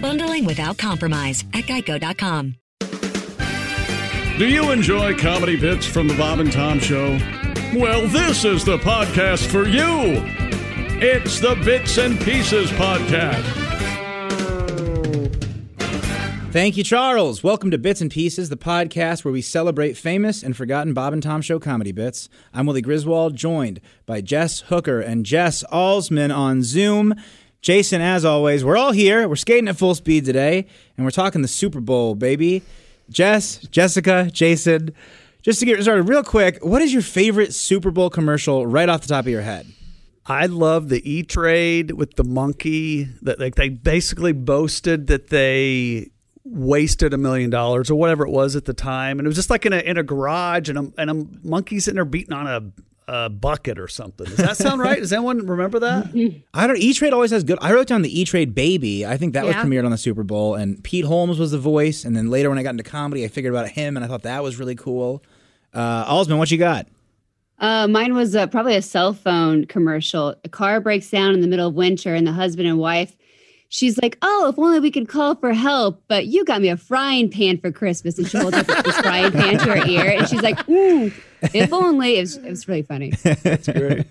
Bundling without compromise at geico.com. Do you enjoy comedy bits from the Bob and Tom Show? Well, this is the podcast for you. It's the Bits and Pieces Podcast. Thank you, Charles. Welcome to Bits and Pieces, the podcast where we celebrate famous and forgotten Bob and Tom Show comedy bits. I'm Willie Griswold, joined by Jess Hooker and Jess Alsman on Zoom. Jason, as always, we're all here. We're skating at full speed today, and we're talking the Super Bowl, baby. Jess, Jessica, Jason, just to get started real quick, what is your favorite Super Bowl commercial right off the top of your head? I love the E Trade with the monkey. That like they basically boasted that they wasted a million dollars or whatever it was at the time, and it was just like in a in a garage, and a and a monkey sitting there beating on a, a bucket or something. Does that sound right? Does anyone remember that? I don't. E Trade always has good. I wrote down the E Trade Baby. I think that was premiered on the Super Bowl, and Pete Holmes was the voice. And then later, when I got into comedy, I figured about him, and I thought that was really cool. Uh, Alsman, what you got? Uh, mine was uh, probably a cell phone commercial. A car breaks down in the middle of winter, and the husband and wife, she's like, "Oh, if only we could call for help." But you got me a frying pan for Christmas, and she holds up this frying pan to her ear, and she's like, mm, "If only." It was, it was really funny. That's great.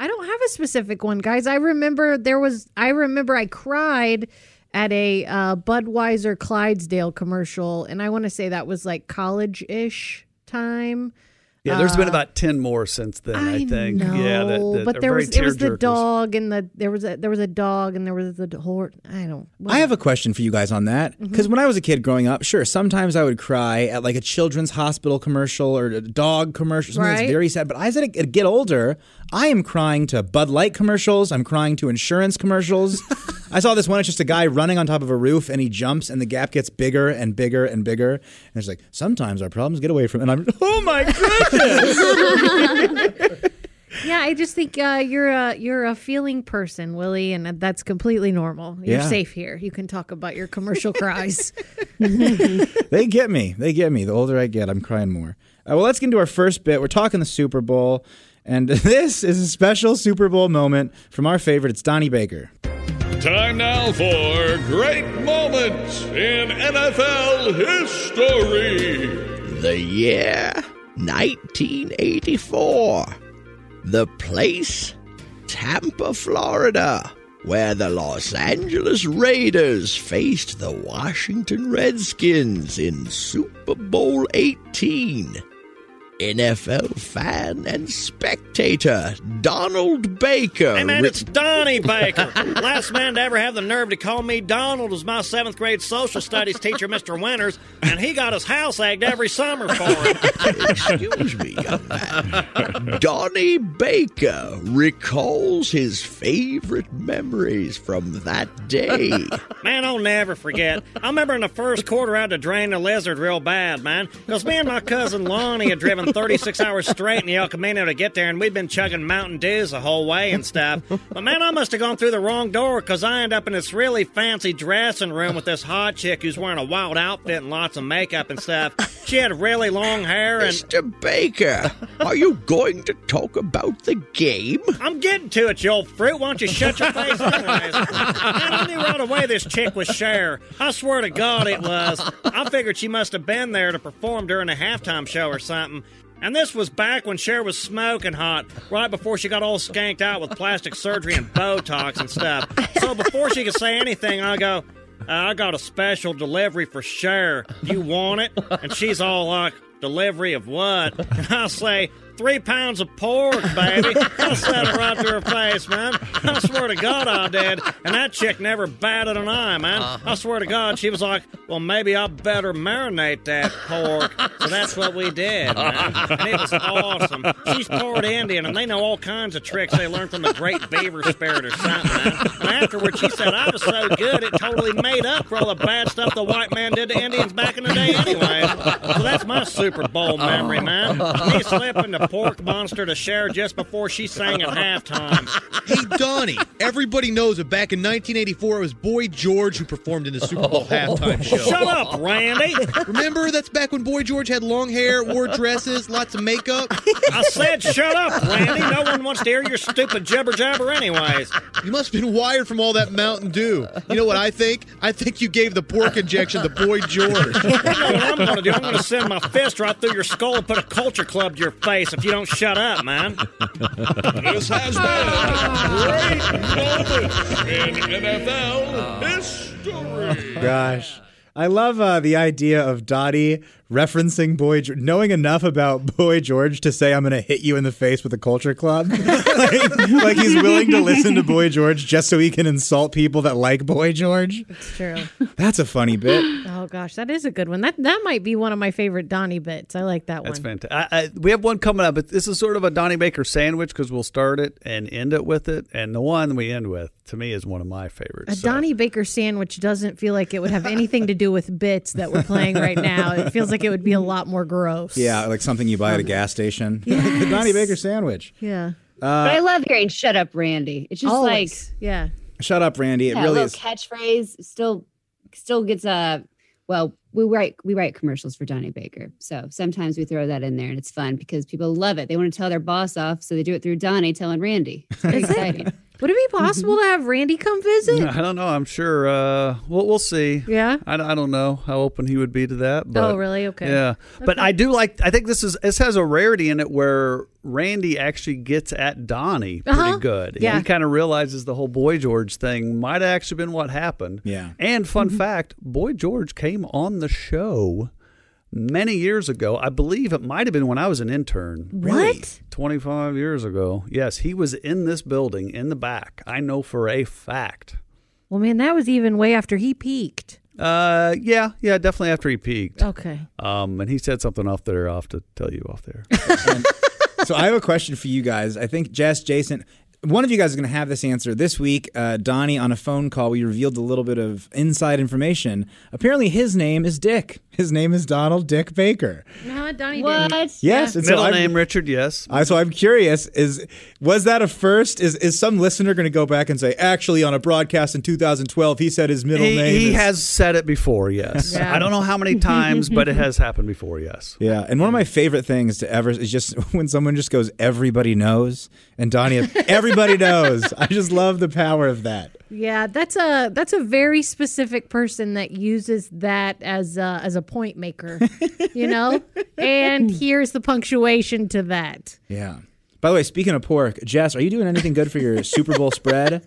I don't have a specific one, guys. I remember there was. I remember I cried at a uh, Budweiser Clydesdale commercial, and I want to say that was like college-ish time. Yeah, there's been Uh, about ten more since then. I, think. know, yeah, that, that but there was it was the dog and the there was a there was a dog and there was the horse. I don't. I have a question for you guys on that. Because when I was a kid growing up, sure, sometimes I would cry at like a children's hospital commercial or a dog commercial, something Right. that's very sad. But as I get get older, I am crying to Bud Light commercials. I'm crying to insurance commercials. I saw this one. It's just a guy running on top of a roof and he jumps and the gap gets bigger and bigger and bigger. And it's like, sometimes our problems get away from. And I'm, oh my goodness. Yeah, I just think uh, you're a you're a feeling person, Willie, and that's completely normal. You're Yeah. safe here. You can talk about your commercial cries. they get me. They get me. The older I get, I'm crying more. Uh, well, let's get into our first bit. We're talking the Super Bowl, and this is a special Super Bowl moment from our favorite. It's Donnie Baker. Time now for great moments in NFL history. The year 1984. The place Tampa, Florida, where the Los Angeles Raiders faced the Washington Redskins in Super Bowl 18. NFL fan and spectator Donald Baker. Hey man, it's Donnie Baker. Last man to ever have the nerve to call me Donald was my seventh grade social studies teacher, Mr. Winters, and he got his house egged every summer for it. Excuse me, young man. Donnie Baker recalls his favorite memories from that day. Man, I'll never forget. I remember in the first quarter I had to drain the lizard real bad, man. Because me and my cousin Lonnie had driven 36 hours straight in the El Camino to get there, and we'd been chugging Mountain Dews the whole way and stuff. But man, I must have gone through the wrong door because I end up in this really fancy dressing room with this hot chick who's wearing a wild outfit and lots of makeup and stuff. She had really long hair and. Mr. Baker, are you going to talk about the game? I'm getting to it, you old fruit. Why don't you shut your face anyways? Man, I knew right away this chick was Cher. I swear to God it was. I figured she must have been there to perform during a halftime show or something. And this was back when Cher was smoking hot, right before she got all skanked out with plastic surgery and Botox and stuff. So before she could say anything, I go, I got a special delivery for Cher. You want it? And she's all like, delivery of what? And I say, three pounds of pork, baby. I said it right to her face, man. I swear to God I did. And that chick never batted an eye, man. Uh-huh. I swear to God, she was like, well, maybe I better marinate that pork. So that's what we did, man. And it was awesome. She's part Indian, and they know all kinds of tricks they learned from the great beaver spirit or something, man. And afterwards, she said I was so good, it totally made up for all the bad stuff the white man did to Indians back in the day anyway. So that's my Super Bowl memory, man. Me slipping the pork monster to Cher just before she sang at halftime. Hey, Donnie, everybody knows that back in 1984, it was Boy George who performed in the Super Bowl oh. halftime show. Shut up, Randy. Remember, that's back when Boy George had long hair, wore dresses, lots of makeup? I said shut up, Randy. No one wants to hear your stupid jibber jabber anyways. You must have been wired from all that Mountain Dew. You know what I think? I think you gave the pork injection to Boy George. You know what I'm going to do? I'm going to send my fist right through your skull and put a culture club to your face if you don't shut up, man. This has been a great moment in NFL history. Gosh. I love uh, the idea of Donnie referencing Boy George, knowing enough about Boy George to say, I'm going to hit you in the face with a culture club. like, like he's willing to listen to Boy George just so he can insult people that like Boy George. It's true. That's a funny bit. Oh gosh, that is a good one. That that might be one of my favorite Donnie bits. I like that That's one. That's fantastic. I, I, we have one coming up, but this is sort of a Donnie Baker sandwich because we'll start it and end it with it. And the one we end with, to me, is one of my favorites. A So- Donnie Baker sandwich doesn't feel like it would have anything to do with bits that we're playing right now. It feels like it would be a lot more gross. Yeah, like something you buy at a gas station. the Donnie Baker sandwich. Yeah. but I love hearing "Shut up, Randy." It's just Always. like yeah. Shut up, Randy. It yeah, a really little is. catchphrase. Still, still gets a. Well, we write we write commercials for Donnie Baker, so sometimes we throw that in there, and it's fun because people love it. They want to tell their boss off, so they do it through Donnie telling Randy. It's very exciting. Would it be possible to have Randy come visit? I don't know. I'm sure. Uh, we'll we'll see. Yeah? I, I don't know how open he would be to that. But, Oh, really? Okay. Yeah, but I do like. I think this is this has a rarity in it where Randy actually gets at Donnie pretty Uh-huh. good. Yeah. He kind of realizes the whole Boy George thing might have actually been what happened. Yeah. And fun Mm-hmm. fact, Boy George came on the show many years ago. I believe it might have been when I was an intern. What? 25 years ago. Yes, he was in this building in the back. I know for a fact. Well, man, that was even way after he peaked. Uh, yeah, yeah, definitely after he peaked. Okay. Um, and he said something off there. I'll have to tell you off there. so I have a question for you guys. I think Jess, Jason, one of you guys is going to have this answer this week. Uh, Donnie, on a phone call, we revealed a little bit of inside information. Apparently, his name is Dick. His name is Donald Dick Baker. No, Donnie What? didn't. Yes, and so Middle I'm- name Richard. Yes. Uh, so I'm curious: is was that a first? Is is some listener going to go back and say, actually, on a broadcast in 2012, he said his middle He, name? he is- has said it before. Yes. Yeah. I don't know how many times, but it has happened before. Yes. Yeah, and one of my favorite things to ever is just when someone just goes, "Everybody knows," and Donnie, everybody knows. I just love the power of that. Yeah, that's a that's a very specific person that uses that as a, as a point maker, you know. and here's the punctuation to that. Yeah. By the way, speaking of pork, Jess, are you doing anything good for your Super Bowl spread?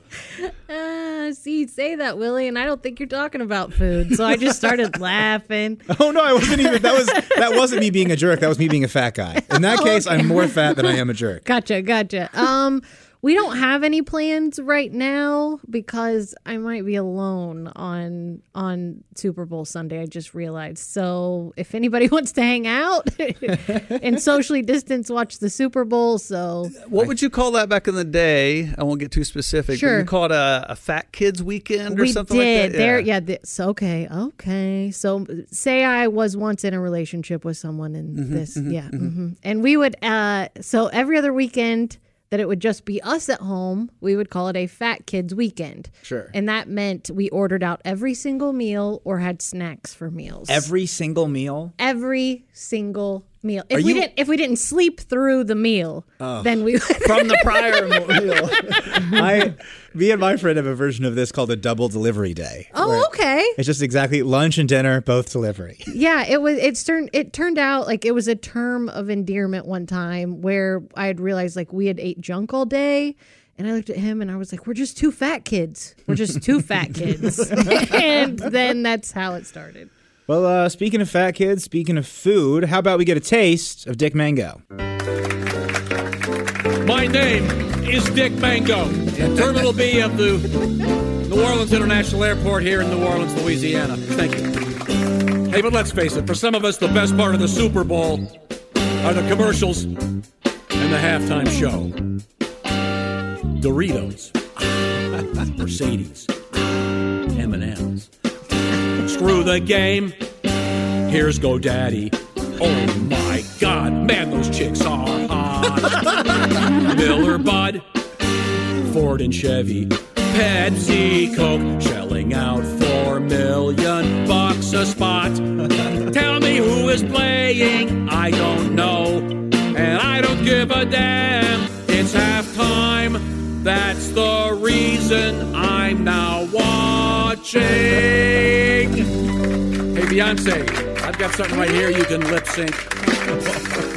Uh, see, you say that, Willie, and I don't think you're talking about food, so I just started laughing. Oh no, I wasn't even. That was that wasn't me being a jerk. That was me being a fat guy. In that case, I'm more fat than I am a jerk. Gotcha, gotcha. Um, we don't have any plans right now because I might be alone on on Super Bowl Sunday. I just realized. So if anybody wants to hang out and socially distance watch the Super Bowl, so What would you call that back in the day? I won't get too specific. Sure. You call it a, a fat kids weekend or we something did like that. there. Yeah, this, okay, okay. So say I was once in a relationship with someone in Mm-hmm, this, yeah, mhm. and we would. uh So every other weekend that it would just be us at home, we would call it a fat kids weekend. Sure. And that meant we ordered out every single meal or had snacks for meals. Every single meal. every single meal. Are If we you- didn't if we didn't sleep through the meal, then we From the prior meal. I, me and my friend have a version of this called a double delivery day. Oh, okay. It's just exactly lunch and dinner, both delivery. Yeah, it was. It's turned. It turned out like it was a term of endearment one time where I had realized like we had ate junk all day, And I looked at him and I was like, we're just two fat kids. We're just two fat kids. and then that's how it started. Well, uh, speaking of fat kids, speaking of food, how about we get a taste of Dick Mango? My name is Dick Mango, in Terminal B of the New Orleans International Airport here in New Orleans, Louisiana. Thank you. Hey, but let's face it, for some of us, the best part of the Super Bowl are the commercials and the halftime show. Doritos, Mercedes, M&M's. Screw the game. Here's GoDaddy. Oh my God, man, those chicks are hot. Miller Bud, Ford and Chevy, Pepsi, Coke, shelling out four million bucks a spot. Tell me who is playing, I don't know, and I don't give a damn. It's halftime, that's the reason I'm now watching. Hey, Beyonce, I've got something right here you can lip sync.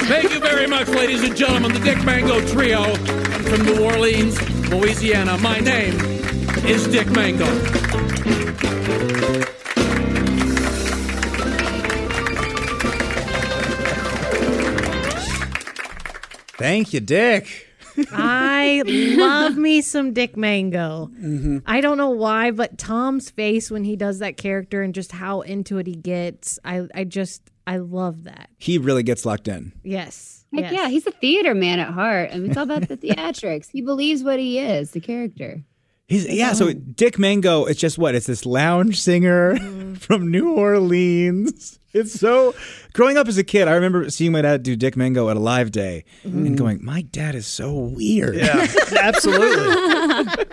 Thank you very much, ladies and gentlemen. The Dick Mango Trio. I'm from New Orleans, Louisiana. My name is Dick Mango. Thank you, Dick. I love me some Dick Mango. Mm-hmm. I don't know why, but Tom's face when he does that character and just how into it he gets, I, I just, I love that. He really gets locked in. Yes. Heck yes. yeah, he's a theater man at heart. I mean, it's all about the theatrics. He believes what he is, the character. He's yeah. So Dick Mango, it's just what? It's this lounge singer mm-hmm. from New Orleans. It's so. Growing up as a kid, I remember seeing my dad do Dick Mango at a live day and mm-hmm. going, "My dad is so weird." Yeah, absolutely.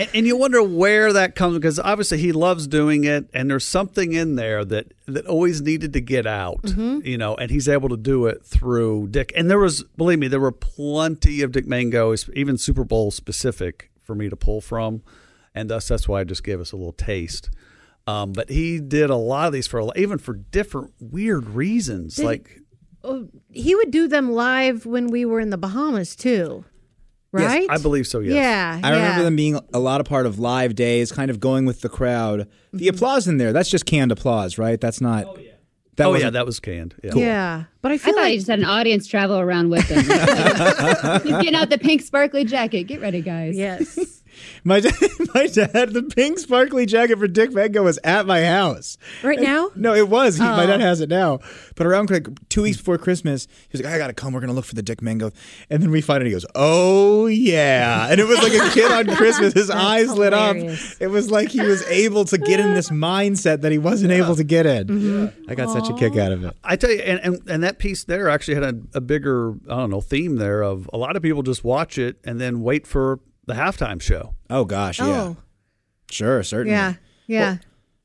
And, and you wonder where that comes because obviously he loves doing it, and there's something in there that that always needed to get out, Mhm. you know, and he's able to do it through Dick. And there was, believe me, there were plenty of Dick Mango, even Super Bowl specific, for me to pull from, and thus that's why I just gave us a little taste. Um, but he did a lot of these for even for different weird reasons, Did- like. Oh, he would do them live when we were in the Bahamas too, right? I believe so. Yes. Yeah, I remember them being a lot of part of live days, kind of going with the crowd. The mm-hmm. applause in there, that's just canned applause, right? That's not. Oh, yeah. That oh yeah, that was canned. Yeah. Yeah, but I I feel thought like he just had an audience travel around with him. He's getting out the pink sparkly jacket. Get ready, guys. Yes. My dad, my dad, the pink sparkly jacket for Dick Mango was at my house. Right now? No, it was. He, My Oh. dad has it now. But around like two weeks before Christmas, he was like, I gotta come. We're gonna look for the Dick Mango. And then we find it. He goes, Oh yeah. And it was like a kid on Christmas. His eyes lit up. It was like he was able to get in this mindset that he wasn't able to get in. Mm-hmm. I got such a kick out of it. I tell you, and, and, and that piece there actually had a, a bigger, I don't know, theme there of a lot of people just watch it and then wait for the halftime show. Oh gosh, yeah. Oh. Sure, certainly. Yeah, yeah.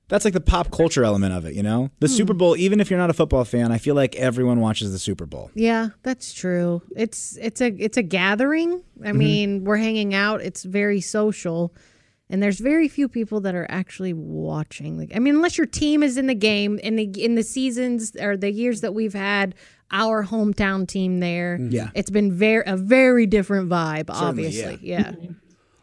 That's like the pop culture element of it, you know? The Super Bowl, even if you're not a football fan, I feel like everyone watches the Super Bowl. Yeah, that's true. It's it's a it's a gathering. I Mm-hmm. mean, we're hanging out. It's very social, and there's very few people that are actually watching. The, I mean, unless your team is in the game in the in the seasons or the years that we've had our hometown team there. Mm-hmm. Yeah. it's been very a very different vibe. Certainly, obviously, yeah. Mm-hmm.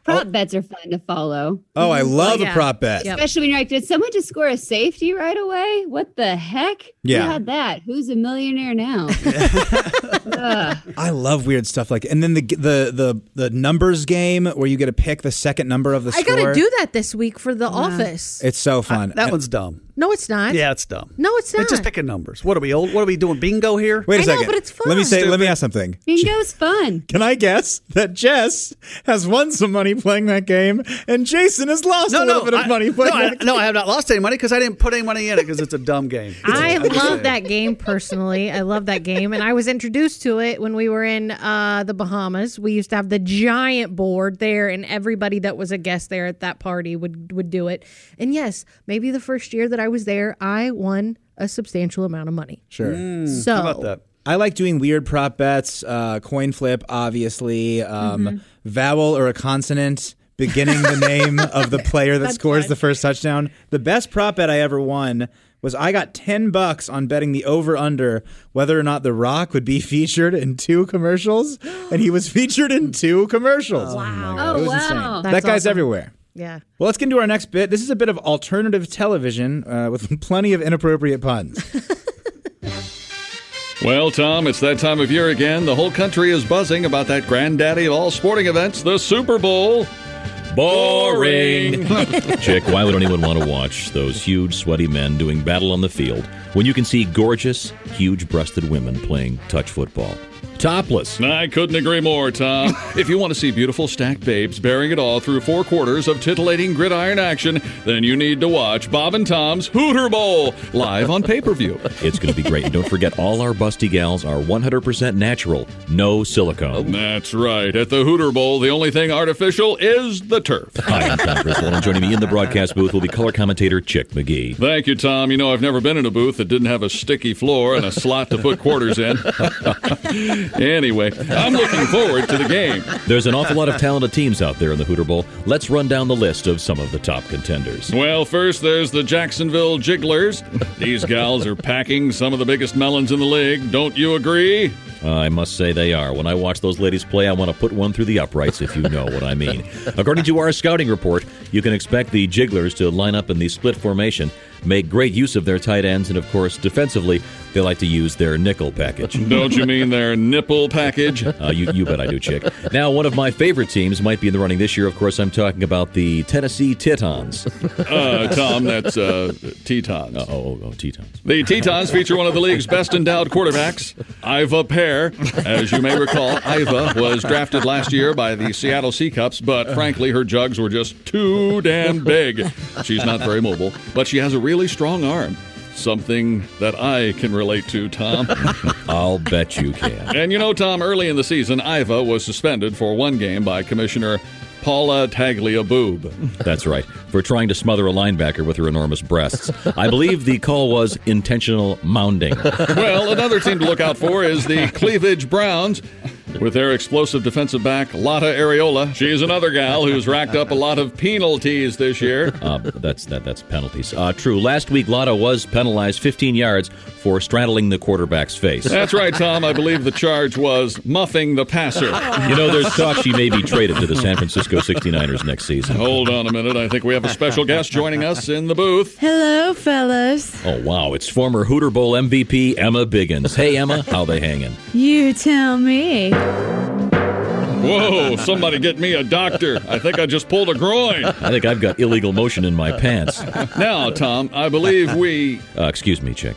Prop bets are fun to follow. Oh, I mm-hmm. love oh, yeah. a prop bet. Yep. Especially when you're like, did someone just score a safety right away? What the heck? Yeah. Who had that? Who's a millionaire now? I love weird stuff like and then the the the the numbers game where you get to pick the second number of the I score. got to do that this week for the office. It's so fun. That one's dumb. No, it's not. Yeah, it's dumb. No, it's not. It's just picking numbers. What are we old? What are we doing? Bingo here? Wait a I know, second. but it's fun. Let me fun. say let me ask something. Bingo's fun. Can I guess that Jess has won some money playing that game and Jason has lost a little bit of I, money no, playing I, that no, I have not lost any money because I didn't put any money in it because it's a dumb game. I love saying. that game personally. I love that game, and I was introduced to it when we were in uh, the Bahamas. We used to have the giant board there, and everybody that was a guest there at that party would would do it. And yes, maybe the first year that I was there, I won a substantial amount of money. Sure. So How about that? I like doing weird prop bets, uh, coin flip, obviously, um, Mm-hmm. vowel or a consonant beginning the name of the player that scores the first touchdown. The best prop bet I ever won was I got 10 bucks on betting the over under whether or not The Rock would be featured in two commercials. And he was featured in two commercials. Oh, It was wow. that guy's awesome. everywhere. Yeah. Well, let's get into our next bit. This is a bit of alternative television uh, with plenty of inappropriate puns. Well, Tom, it's that time of year again. The whole country is buzzing about that granddaddy of all sporting events, the Super Bowl. Boring. Chick, why would anyone want to watch those huge, sweaty men doing battle on the field when you can see gorgeous, huge breasted women playing touch football? Topless. I couldn't agree more, Tom. if you want to see beautiful stacked babes bearing it all through four quarters of titillating gridiron action, then you need to watch Bob and Tom's Hooter Bowl live on pay per view. It's going to be great. And don't forget, all our busty gals are 100% natural, no silicone. Oh, that's right. At the Hooter Bowl, the only thing artificial is the turf. Hi, I'm Tom Griswold, and joining me in the broadcast booth will be color commentator Chick McGee. Thank you, Tom. You know, I've never been in a booth that didn't have a sticky floor and a slot to put quarters in. Anyway, I'm looking forward to the game. There's an awful lot of talented teams out there in the Hooter Bowl. Let's run down the list of some of the top contenders. Well, first there's the Jacksonville Jigglers. These gals are packing some of the biggest melons in the league. Don't you agree? I must say they are. When I watch those ladies play, I want to put one through the uprights, if you know what I mean. According to our scouting report, you can expect the Jigglers to line up in the split formation, make great use of their tight ends, and of course, defensively, they like to use their nickel package. Don't you mean their nipple package? Uh, you, you bet I do, chick. Now, one of my favorite teams might be in the running this year. Of course, I'm talking about the Tennessee Titans. Uh, Tom, that's uh, Tetons. Oh, oh, oh, Tetons. The Tetons feature one of the league's best endowed quarterbacks, Iva Pear. As you may recall, Iva was drafted last year by the Seattle Seacups, but frankly, her jugs were just too damn big. She's not very mobile, but she has a really strong arm. Something that I can relate to, Tom. I'll bet you can. And you know, Tom, early in the season, Iva was suspended for one game by Commissioner Paula Taglia Boob. That's right, for trying to smother a linebacker with her enormous breasts. I believe the call was intentional mounding. Well, another team to look out for is the Cleavage Browns. With their explosive defensive back, Lotta Areola. She's another gal who's racked up a lot of penalties this year. Uh, that's that. That's penalties. Uh, true. Last week, Lotta was penalized 15 yards for straddling the quarterback's face. That's right, Tom. I believe the charge was muffing the passer. You know, there's talk she may be traded to the San Francisco 69ers next season. Hold on a minute. I think we have a special guest joining us in the booth. Hello, fellas. Oh wow, it's former Hooter Bowl MVP Emma Biggins. Hey Emma, how they hanging? You tell me. Whoa, somebody get me a doctor. I think I just pulled a groin. I think I've got illegal motion in my pants. Now, Tom, I believe we. Uh, excuse me, chick.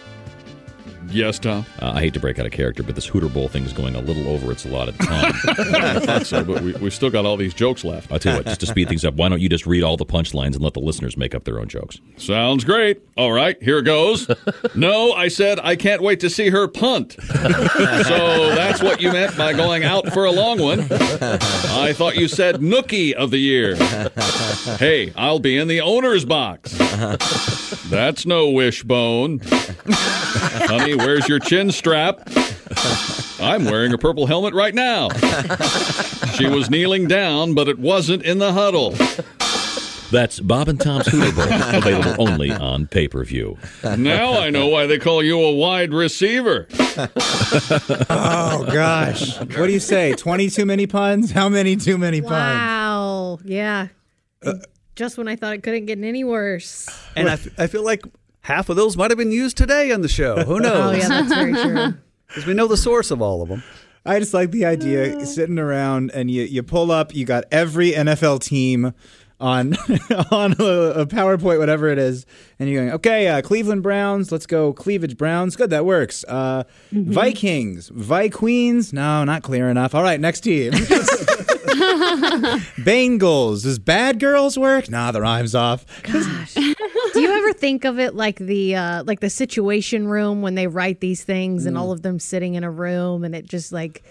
Yes, Tom. Uh, I hate to break out of character, but this Hooter Bowl thing is going a little over its allotted time. I thought so, but we, we still got all these jokes left. I'll tell you what, just to speed things up, why don't you just read all the punchlines and let the listeners make up their own jokes? Sounds great. All right, here goes. No, I said I can't wait to see her punt. so that's what you meant by going out for a long one. I thought you said Nookie of the year. Hey, I'll be in the owner's box. That's no wishbone. Honey, where's your chin strap? I'm wearing a purple helmet right now. She was kneeling down, but it wasn't in the huddle. That's Bob and Tom's Hooter Bowl, available only on pay per view. Now I know why they call you a wide receiver. oh gosh, what do you say? Twenty too many puns? How many too many puns? Wow. Yeah. Just when I thought it couldn't get any worse. And I, f- I feel like half of those might have been used today on the show. Who knows? Oh, yeah, that's very true. Because we know the source of all of them. I just like the idea sitting around and you, you pull up, you got every NFL team on on a, a PowerPoint, whatever it is, and you're going, okay, uh, Cleveland Browns, let's go Cleavage Browns. Good, that works. Uh, Vikings, Vi-Queens, no, not clear enough. All right, next team. Bengals, does Bad Girls work? Nah, the rhyme's off. Do you ever think of it like the uh, like the situation room when they write these things and Mm. all of them sitting in a room and it just like,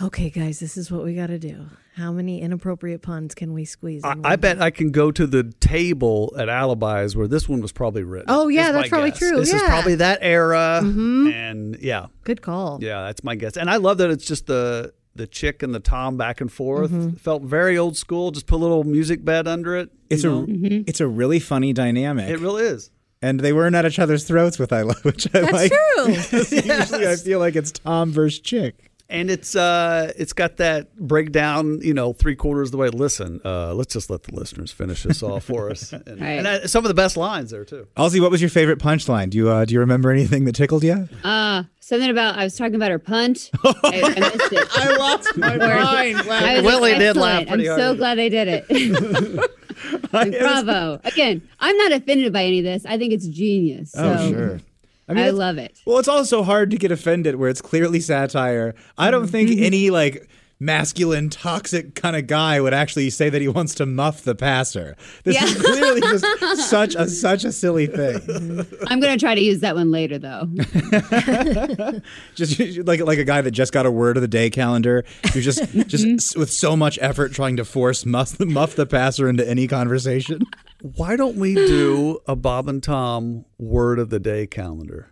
okay, guys, this is what we got to do. How many inappropriate puns can we squeeze? I, in? I bet I can go to the table at Alibis where this one was probably written. Oh, yeah, is that's probably guess. true, This is probably that era, Mhm. and yeah, Good call. yeah, that's my guess. And I love that it's just the the chick and the Tom back and forth. Mhm. Felt very old school. Just put a little music bed under it. It's you a know? it's a really funny dynamic. It really is. And they weren't at each other's throats with I love, which I That's like. true. Usually, I feel like it's Tom versus Chick. And it's uh, it's got that breakdown, you know, three quarters of the way. Listen, uh, let's just let the listeners finish this off for us. And, Right. and uh, some of the best lines there too. Halsey, what was your favorite punchline? Do you uh, do you remember anything that tickled you? Uh, something about I was talking about her punt. I, I missed it. I lost my mind. I Willie like, did laugh pretty I'm so glad they did it. Like, bravo. Again, I'm not offended by any of this. I think it's genius. So Oh, sure. I, it's- love it. Well, it's also hard to get offended where it's clearly satire. I don't think Mm-hmm. any like masculine, toxic kind of guy would actually say that he wants to muff the passer. This is clearly just such a such a silly thing. Mm-hmm. I'm going to try to use that one later, though. Just like like a guy that just got a word of the day calendar. You're just mm-hmm. just with so much effort trying to force muff, muff the passer into any conversation. Why don't we do a Bob and Tom word of the day calendar?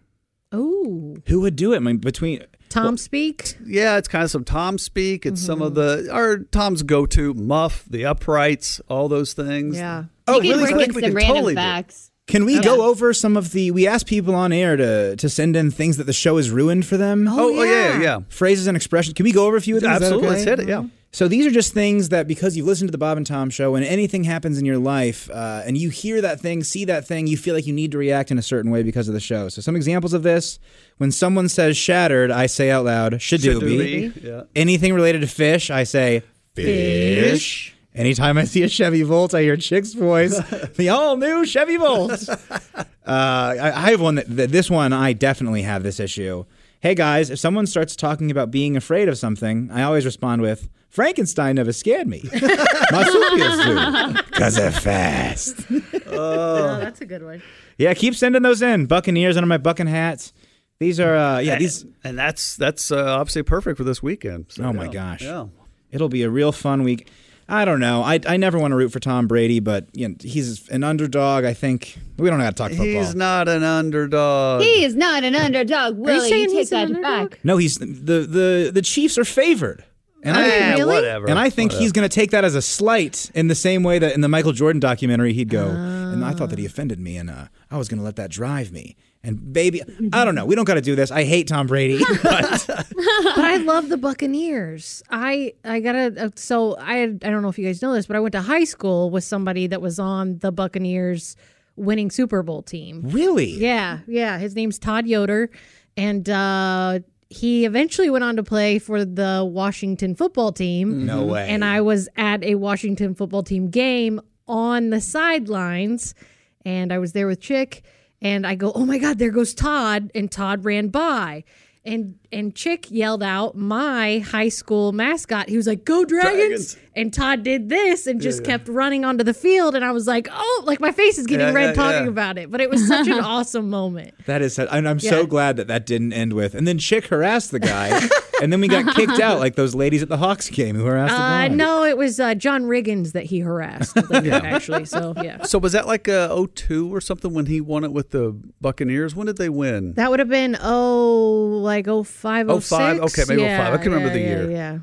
Ooh. Who would do it? I mean, between Tom speak. Yeah, it's kind of some Tom speak. It's some of Mm-hmm. the our Tom's go to muff, the uprights, all those things. Yeah. Oh, you can really? work I think we can random totally do Can we go over some of the? We asked people on air to to send in things that the show has ruined for them. Oh, oh, yeah, yeah. Phrases and expressions. Can we go over a few of them? Is that Absolutely. okay? Let's hit it. Yeah. So these are just things that because you've listened to the Bob and Tom show, and anything happens in your life, uh, and you hear that thing, see that thing, you feel like you need to react in a certain way because of the show. So some examples of this: when someone says "shattered," I say out loud "shadooby." Shadooby, yeah. Anything related to fish, I say fish. Anytime I see a Chevy Volt, I hear Chick's voice. the all new Chevy Volt. Uh, I, I have one that, that this one I definitely have this issue. Hey guys, if someone starts talking about being afraid of something, I always respond with Frankenstein never scared me. Marsupials do because they're fast. Oh, that's a good one. Yeah, keep sending those in. Buccaneers under my bucking hats. These are uh, yeah And- these. and that's that's uh, obviously perfect for this weekend. So, Oh my gosh. Yeah. It'll be a real fun week. I don't know. I, I never want to root for Tom Brady, but you know, he's an underdog. I think we don't have to talk football. He's not an underdog. He is not an underdog, Willie. saying you take he's an that underdog? back. No, he's the the the Chiefs are favored. And I, Eh, really? whatever. and I think Whatever. he's going to take that as a slight in the same way that in the Michael Jordan documentary he'd go, and I thought that he offended me, and uh, I was going to let that drive me. And baby, I don't know. We don't got to do this. I hate Tom Brady, but but I love the Buccaneers. I I gotta uh, so I I don't know if you guys know this, but I went to high school with somebody that was on the Buccaneers winning Super Bowl team. really, Yeah, yeah. His name's Todd Yoder, and uh, he eventually went on to play for the Washington football team. no mm-hmm. way. And I was at a Washington football team game on the sidelines, and I was there with Chick, and I go, "Oh my God, there goes Todd!" And Todd ran by, and and Chick yelled out my high school mascot. He was like, "Go Dragons!" Dragons. And Todd did this and just kept running onto the field, and I was like, "Oh!" Like my face is getting Yeah, red yeah, talking yeah. about it, but it was such an awesome moment. That is, and I'm so glad that that didn't end with. And then Chick harassed the guy, and then we got kicked out like those ladies at the Hawks game who harassed the Uh, guy. no, it was uh, John Riggins that he harassed. Actually, so yeah. So was that like a 02 or something when he won it with the Buccaneers? When did they win? That would have been oh like oh five oh 05? six. Okay, maybe yeah, 05. I can remember yeah, the yeah, year. Yeah.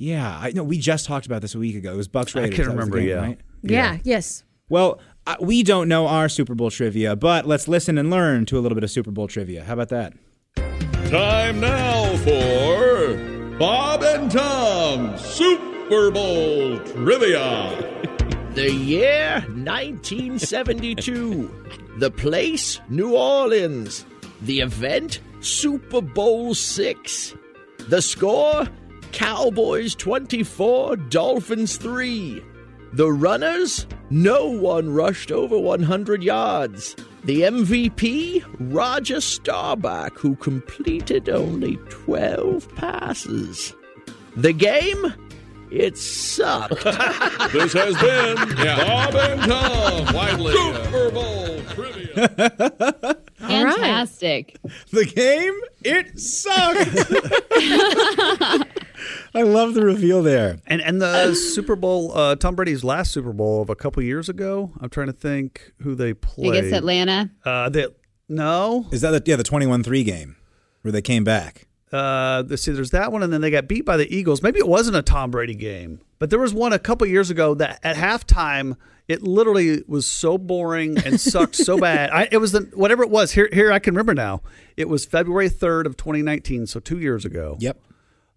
Yeah, I know. We just talked about this a week ago. It was Bucks I can That was the remember, game, yeah. right? Yeah. Yes. Well, uh, we don't know our Super Bowl trivia, but let's listen and learn to a little bit of Super Bowl trivia. How about that? Time now for Bob and Tom Super Bowl Trivia. The year 1972. the place, New Orleans. The event, Super Bowl six. The score, Cowboys 24, Dolphins 3. The runners, no one rushed over 100 yards. The MVP, Roger Staubach, who completed only 12 passes. The game, it sucked. This has been Bob and Tom widely uh, Super Bowl Trivia. Fantastic. The game, it sucked. I love the reveal there. And and the Super Bowl, uh, Tom Brady's last Super Bowl of a couple years ago. I'm trying to think who they played. Against Atlanta. Uh, they, no. Is that the, yeah the twenty one three game where they came back? Uh, see, there's that one, and then they got beat by the Eagles. Maybe it wasn't a Tom Brady game. But there was one a couple years ago that at halftime it literally was so boring and sucked so bad. I, it was the whatever it was. Here, here I can remember now. It was February third of 2019, so two years ago. Yep.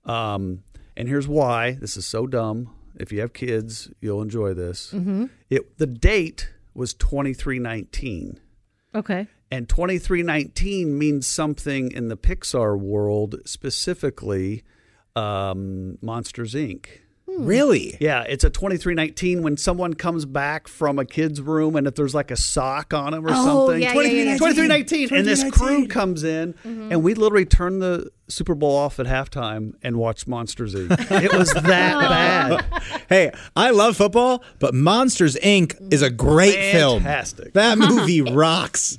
Um, and here's why. This is so dumb. If you have kids, you'll enjoy this. Mhm. It the date was 2319. Okay. And 2319 means something in the Pixar world, specifically um, Monsters Inc. Really? Yeah, it's a 2319 when someone comes back from a kid's room and if there's like a sock on him or Oh, something. yeah, yeah, yeah, yeah. 2319. And this crew comes in Mm-hmm. and we literally turn the Super Bowl off at halftime and watch Monsters Inc. it was that bad. Hey, I love football, but Monsters Inc. is a great film. Fantastic. That movie rocks.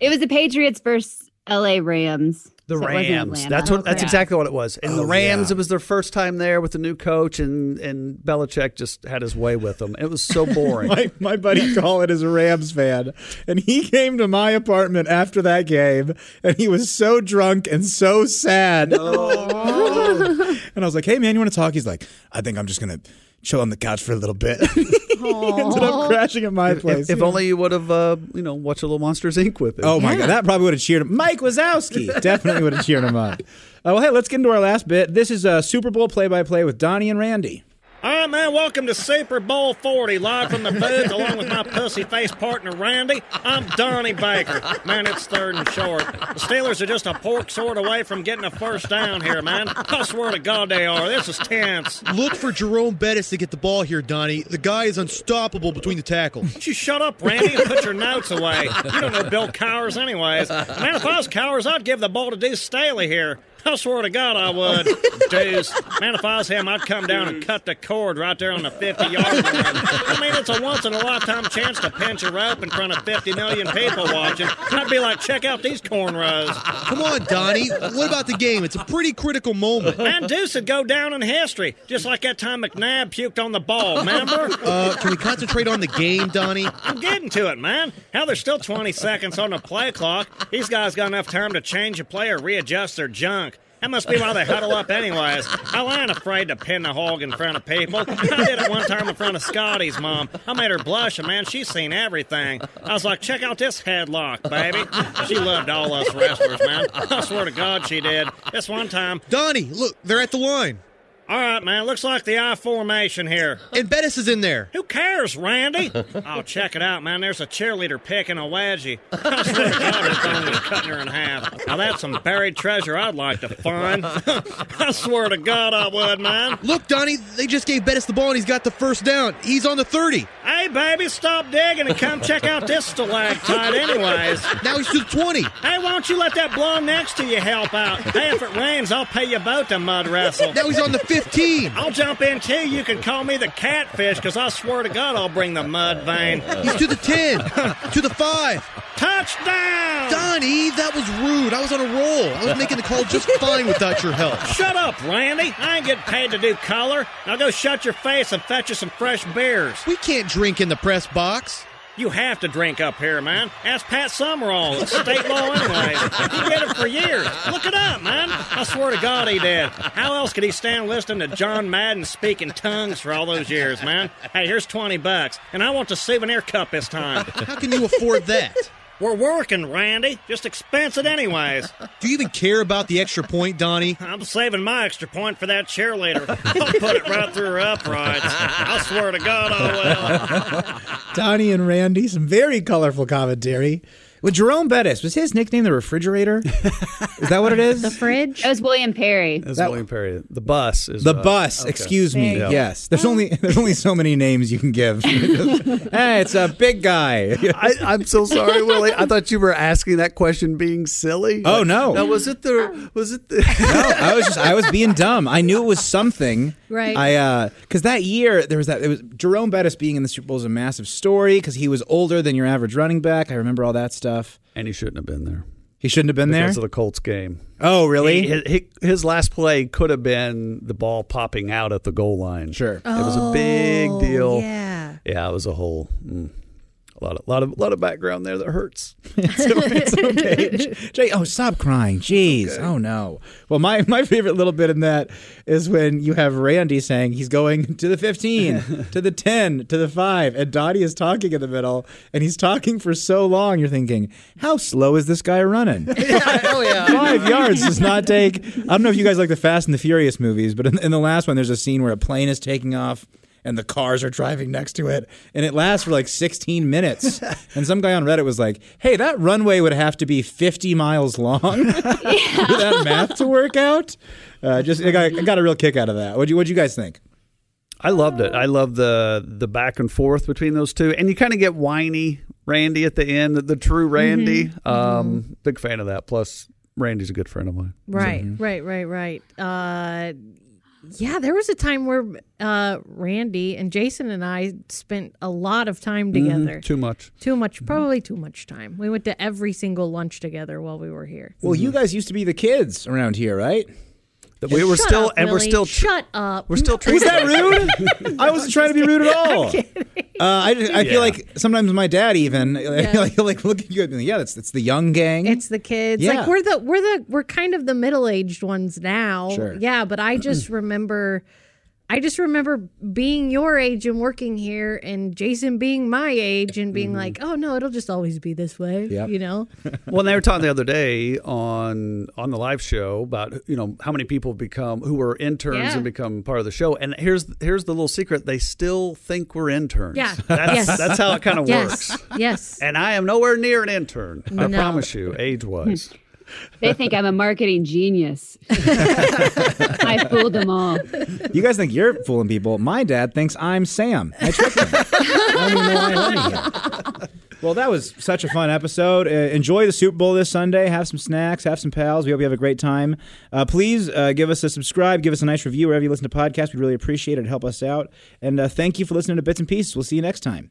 It was the Patriots versus LA Rams. The So Rams. That's what. That's exactly what it was. And the Oh, Rams. yeah. It was their first time there with the new coach, and and Belichick just had his way with them. It was so boring. My, my buddy Colin is a Rams fan, and he came to my apartment after that game, and he was so drunk and so sad. Oh. and I was like, "Hey, man, you want to talk?" He's like, "I think I'm just gonna chill on the couch for a little bit." he ended up crashing at my if, place. if only you would have, uh, you know, watched a little Monsters Inc. with it. Oh my god, that probably would have cheered him. Mike Wazowski definitely would have cheered him up. Uh, well, hey, let's get into our last bit. This is a Super Bowl play-by-play with Donnie and Randy. All right, man, welcome to Super Bowl 40, live from the booth, along with my pussy face partner, Randy. I'm Donnie Baker. Man, it's third and short. The Steelers are just a pork sword away from getting a first down here, man. I swear to God they are. This is tense. Look for Jerome Bettis to get the ball here, Donnie. The guy is unstoppable between the tackles. Don't you shut up, Randy, and put your notes away. You don't know Bill Cowers, anyways. Man, if I was Cowers, I'd give the ball to Deuce Staley here. I swear to God, I would. Deuce. Man, if I was him, I'd come down and cut the cord right there on the 50 yard line. I mean, it's a once in a lifetime chance to pinch a rope in front of 50 million people watching. I'd be like, check out these cornrows. Come on, Donnie. What about the game? It's a pretty critical moment. Man, Deuce would go down in history, just like that time McNabb puked on the ball, remember? Uh, can we concentrate on the game, Donnie? I'm getting to it, man. How there's still 20 seconds on the play clock. These guys got enough time to change a play or readjust their junk. That must be why they huddle up anyways. I ain't afraid to pin a hog in front of people. I did it one time in front of Scotty's mom. I made her blush, and man, she's seen everything. I was like, check out this headlock, baby. She loved all us wrestlers, man. I swear to God she did. This one time. Donnie, look, they're at the line. All right, man, looks like the I formation here. And Bettis is in there. Who cares, Randy? oh, check it out, man. There's a cheerleader picking a wedgie. I swear to God, is cutting her in half. Now, that's some buried treasure I'd like to find. I swear to God, I would, man. Look, Donnie, they just gave Bettis the ball and he's got the first down. He's on the 30. Hey, baby, stop digging and come check out this stalactite, anyways. Now he's to the 20. Hey, why don't you let that blonde next to you help out? Hey, if it rains, I'll pay you both to mud wrestle. Now he's on the 15. I'll jump in too. You can call me the catfish, because I swear to God, I'll bring the mud vein. He's to the 10. to the 5. Touchdown! Donnie, that was rude. I was on a roll. I was making the call just fine without your help. Shut up, Randy. I ain't getting paid to do color. Now go shut your face and fetch you some fresh beers. We can't drink in the press box. You have to drink up here, man. Ask Pat Summerall. It's state law anyway. He did it for years. Look it up, man. I swear to God he did. How else could he stand listening to John Madden speak in tongues for all those years, man? Hey, here's 20 bucks. And I want the souvenir cup this time. How can you afford that? We're working, Randy. Just expense it anyways. Do you even care about the extra point, Donnie? I'm saving my extra point for that cheerleader. I'll put it right through her uprights. I swear to God I will. Donnie and Randy, some very colorful commentary. With Jerome Bettis, was his nickname the refrigerator? is that what it is? The fridge? That was William Perry. That's That- William Perry. The bus is The uh, bus, okay. excuse me. Yeah. Yes, there's only there's only so many names you can give. hey, it's a big guy. I, I'm so sorry, Willie. I thought you were asking that question being silly. Oh, no. No, was it the was it the no, I was just I was being dumb. I knew it was something. Right. I uh because that year there was that it was Jerome Bettis being in the Super Bowl was a massive story because he was older than your average running back. I remember all that stuff. And he shouldn't have been there. He shouldn't have been because there. of the Colts game. oh, really? He- he- his last play could have been the ball popping out at the goal line. Sure. It was a big deal. Yeah. Yeah, it was a whole mm, A lot of lot of lot of background there that hurts. it's okay. Jay, oh, stop crying. Jeez. Oh, no. Well, my, my favorite little bit in that is when you have Randy saying he's going to the 15, to the 10, to the 5, and Donnie is talking in the middle, and he's talking for so long, you're thinking, how slow is this guy running? oh yeah. Five yards does not take. I don't know if you guys like the Fast and the Furious movies, but in, in the last one, there's a scene where a plane is taking off and the cars are driving next to it, and it lasts for like 16 minutes. and some guy on Reddit was like, "Hey, that runway would have to be 50 miles long for that math to work out." Uh, just I got, I got a real kick out of that. What you what you guys think? I loved it. I love the the back and forth between those two, and you kind of get whiny Randy at the end, the, the true Randy. Mm-hmm. Um, Big fan of that. Plus, Randy's a good friend of mine. Right, right, right, right. Uh, yeah, there was a time where uh, Randy and Jason and I spent a lot of time together. Mhm, Too much. Too much, probably too much time. We went to every single lunch together while we were here. Well, you guys used to be the kids around here, right? That we were Shut still, up, and we're Willie. still, shut up. we're still. Was that rude? I wasn't trying to be rude at all. Uh, I, I Yeah. feel like sometimes my dad even like, like look at you and like, yeah, that's it's the young gang. It's the kids. Yeah. Like we're the we're the we're kind of the middle aged ones now. Sure. Yeah, but I just remember I just remember being your age and working here and Jason being my age and being mm-hmm. like, Oh no, it'll just always be this way. Yep. You know? well, they were talking the other day on on the live show about you know how many people become who were interns Yeah. and become part of the show. And here's here's the little secret: they still think we're interns. Yeah. that's, Yes. that's how it kind of Yes. works. Yes. And I am nowhere near an intern. I promise you, age wise. They think I'm a marketing genius. I fooled them all. You guys think you're fooling people. My dad thinks I'm Sam. I tricked him. I don't even know why I let. Well, that was such a fun episode. Uh, enjoy the Super Bowl this Sunday. Have some snacks. Have some pals. We hope you have a great time. Uh, please uh, give us a subscribe. Give us a nice review wherever you listen to podcasts. We'd really appreciate it. Help us out. And uh, thank you for listening to Bits and Pieces. We'll see you next time.